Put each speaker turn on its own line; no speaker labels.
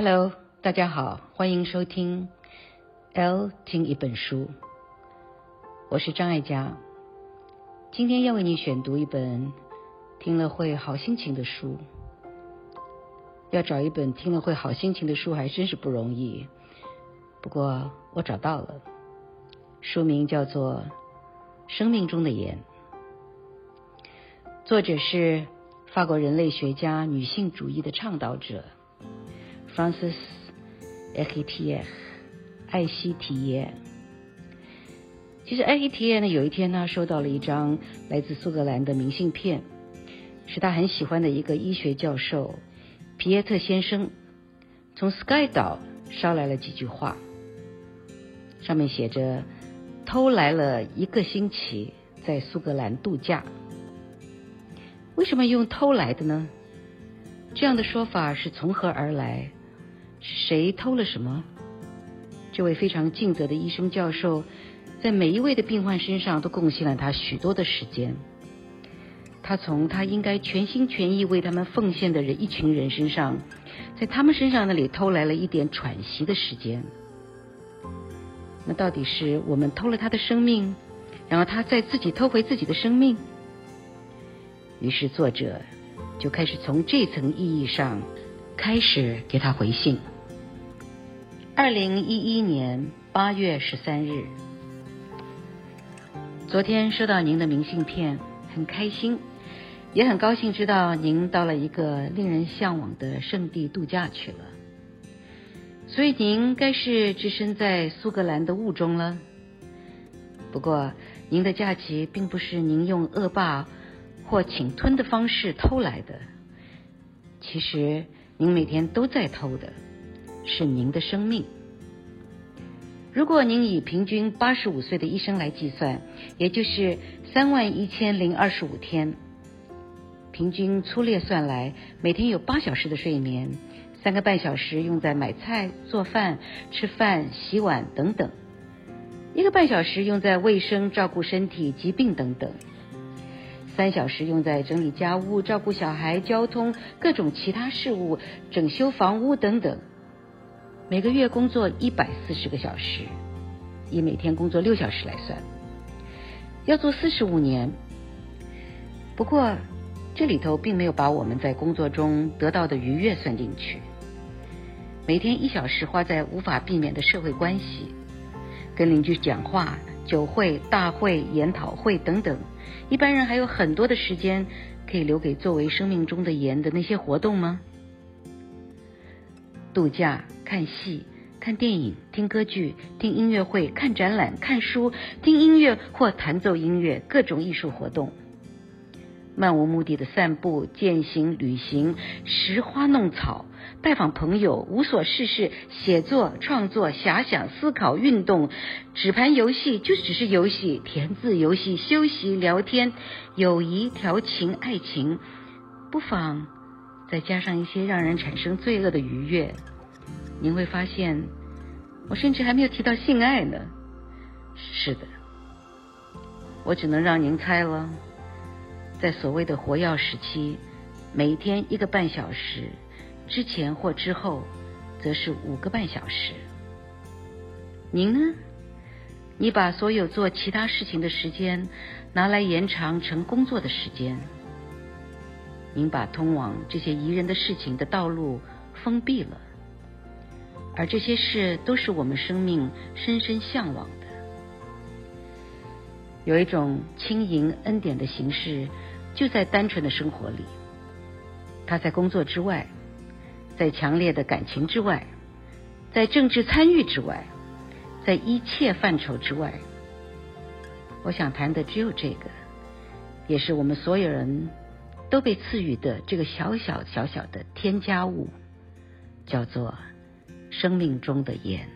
Hello，大家好，欢迎收听 L 听一本书，我是张艾嘉，今天要为你选读一本听了会好心情的书。要找一本听了会好心情的书还真是不容易，不过我找到了，书名叫做《生命中的盐》，作者是法国人类学家、女性主义的倡导者。Francis e c h i t i e r 艾希提耶。其实艾希提耶呢，有一天呢，收到了一张来自苏格兰的明信片，是他很喜欢的一个医学教授皮耶特先生从 Sky 岛捎来了几句话，上面写着：“偷来了一个星期，在苏格兰度假。”为什么用偷来的呢？这样的说法是从何而来？谁偷了什么？这位非常尽责的医生教授，在每一位的病患身上都贡献了他许多的时间。他从他应该全心全意为他们奉献的人一群人身上，在他们身上那里偷来了一点喘息的时间。那到底是我们偷了他的生命，然后他再自己偷回自己的生命？于是作者就开始从这层意义上。开始给他回信。二零一一年八月十三日，昨天收到您的明信片，很开心，也很高兴知道您到了一个令人向往的圣地度假去了。所以您该是置身在苏格兰的雾中了。不过，您的假期并不是您用恶霸或侵吞的方式偷来的，其实。您每天都在偷的，是您的生命。如果您以平均八十五岁的一生来计算，也就是三万一千零二十五天，平均粗略算来，每天有八小时的睡眠，三个半小时用在买菜、做饭、吃饭、洗碗等等，一个半小时用在卫生、照顾身体、疾病等等。三小时用在整理家务、照顾小孩、交通、各种其他事务、整修房屋等等。每个月工作一百四十个小时，以每天工作六小时来算，要做四十五年。不过这里头并没有把我们在工作中得到的愉悦算进去。每天一小时花在无法避免的社会关系，跟邻居讲话。酒会、大会、研讨会等等，一般人还有很多的时间可以留给作为生命中的盐的那些活动吗？度假、看戏、看电影、听歌剧、听音乐会、看展览、看书、听音乐或弹奏音乐，各种艺术活动。漫无目的的散步、健行、旅行、拾花弄草、拜访朋友、无所事事、写作、创作、遐想、思考、运动、纸盘游戏，就只是游戏、填字游戏、休息、聊天、友谊、调情、爱情，不妨再加上一些让人产生罪恶的愉悦，您会发现，我甚至还没有提到性爱呢。是的，我只能让您猜了。在所谓的活跃时期，每天一个半小时，之前或之后，则是五个半小时。您呢？你把所有做其他事情的时间拿来延长成工作的时间。您把通往这些宜人的事情的道路封闭了，而这些事都是我们生命深深向往的。有一种轻盈恩典的形式。就在单纯的生活里，他在工作之外，在强烈的感情之外，在政治参与之外，在一切范畴之外，我想谈的只有这个，也是我们所有人都被赐予的这个小小小小的添加物，叫做生命中的盐。